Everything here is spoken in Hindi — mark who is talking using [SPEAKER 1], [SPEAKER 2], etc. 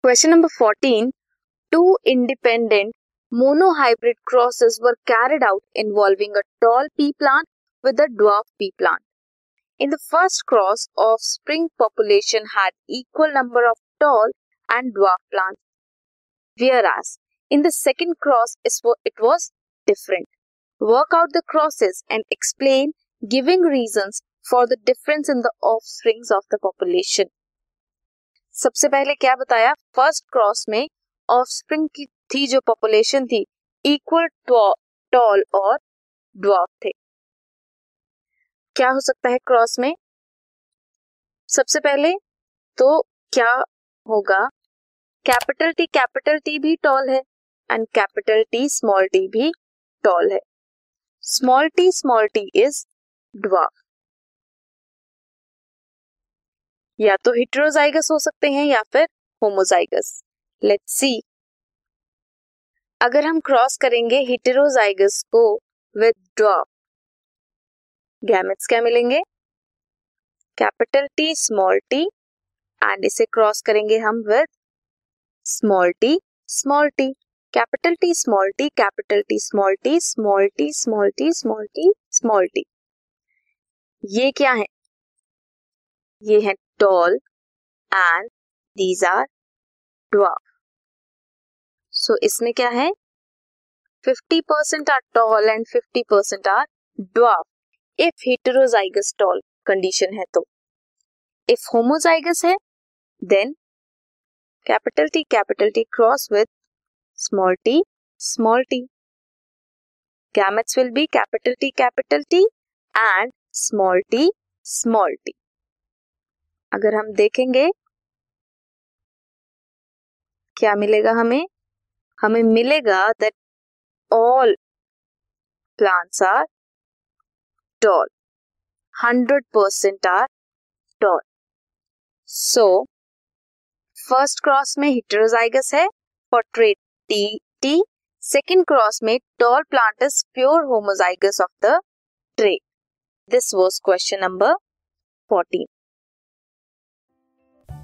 [SPEAKER 1] Question number 14. Two independent monohybrid crosses were carried out involving a tall pea plant with a dwarf pea plant. In the first cross, offspring population had equal number of tall and dwarf plants, whereas in the second cross it was different. Work out the crosses and explain giving reasons for the difference in the offsprings of the population. सबसे पहले क्या बताया? फ़र्स्ट क्रॉस में ऑफस्प्रिंग की थी जो पॉपुलेशन थी इक्वल टॉल और ड्वार्फ थे। क्या हो सकता है क्रॉस में? सबसे पहले तो क्या होगा? कैपिटल टी कैपिटल टी भी टॉल है and capital T small T भी टॉल है। Small T small T is dwarf या तो हिट्रोजाइगस हो सकते हैं या फिर होमोजाइगस लेट्स सी अगर हम क्रॉस करेंगे हिटेरोजाइगस को विद ड्रॉप गैमेट्स क्या मिलेंगे? Capital T small T and इसे क्रॉस करेंगे हम with small T small T capital T small T capital T small T small T small T small T small T ये क्या है? ये है tall and these are dwarf. So इसमें क्या है 50% are tall and 50% are dwarf. If heterozygous tall condition है तो if homozygous है then capital T capital T cross with small t small t. Gametes will be capital T capital T and small t small t. अगर हम देखेंगे, क्या मिलेगा हमें? हमें मिलेगा that all plants are tall hundred percent are tall so first cross में हिट्रोजाइगस है for trait T T second cross में tall plant is pure homozygous of the trait this was question number fourteen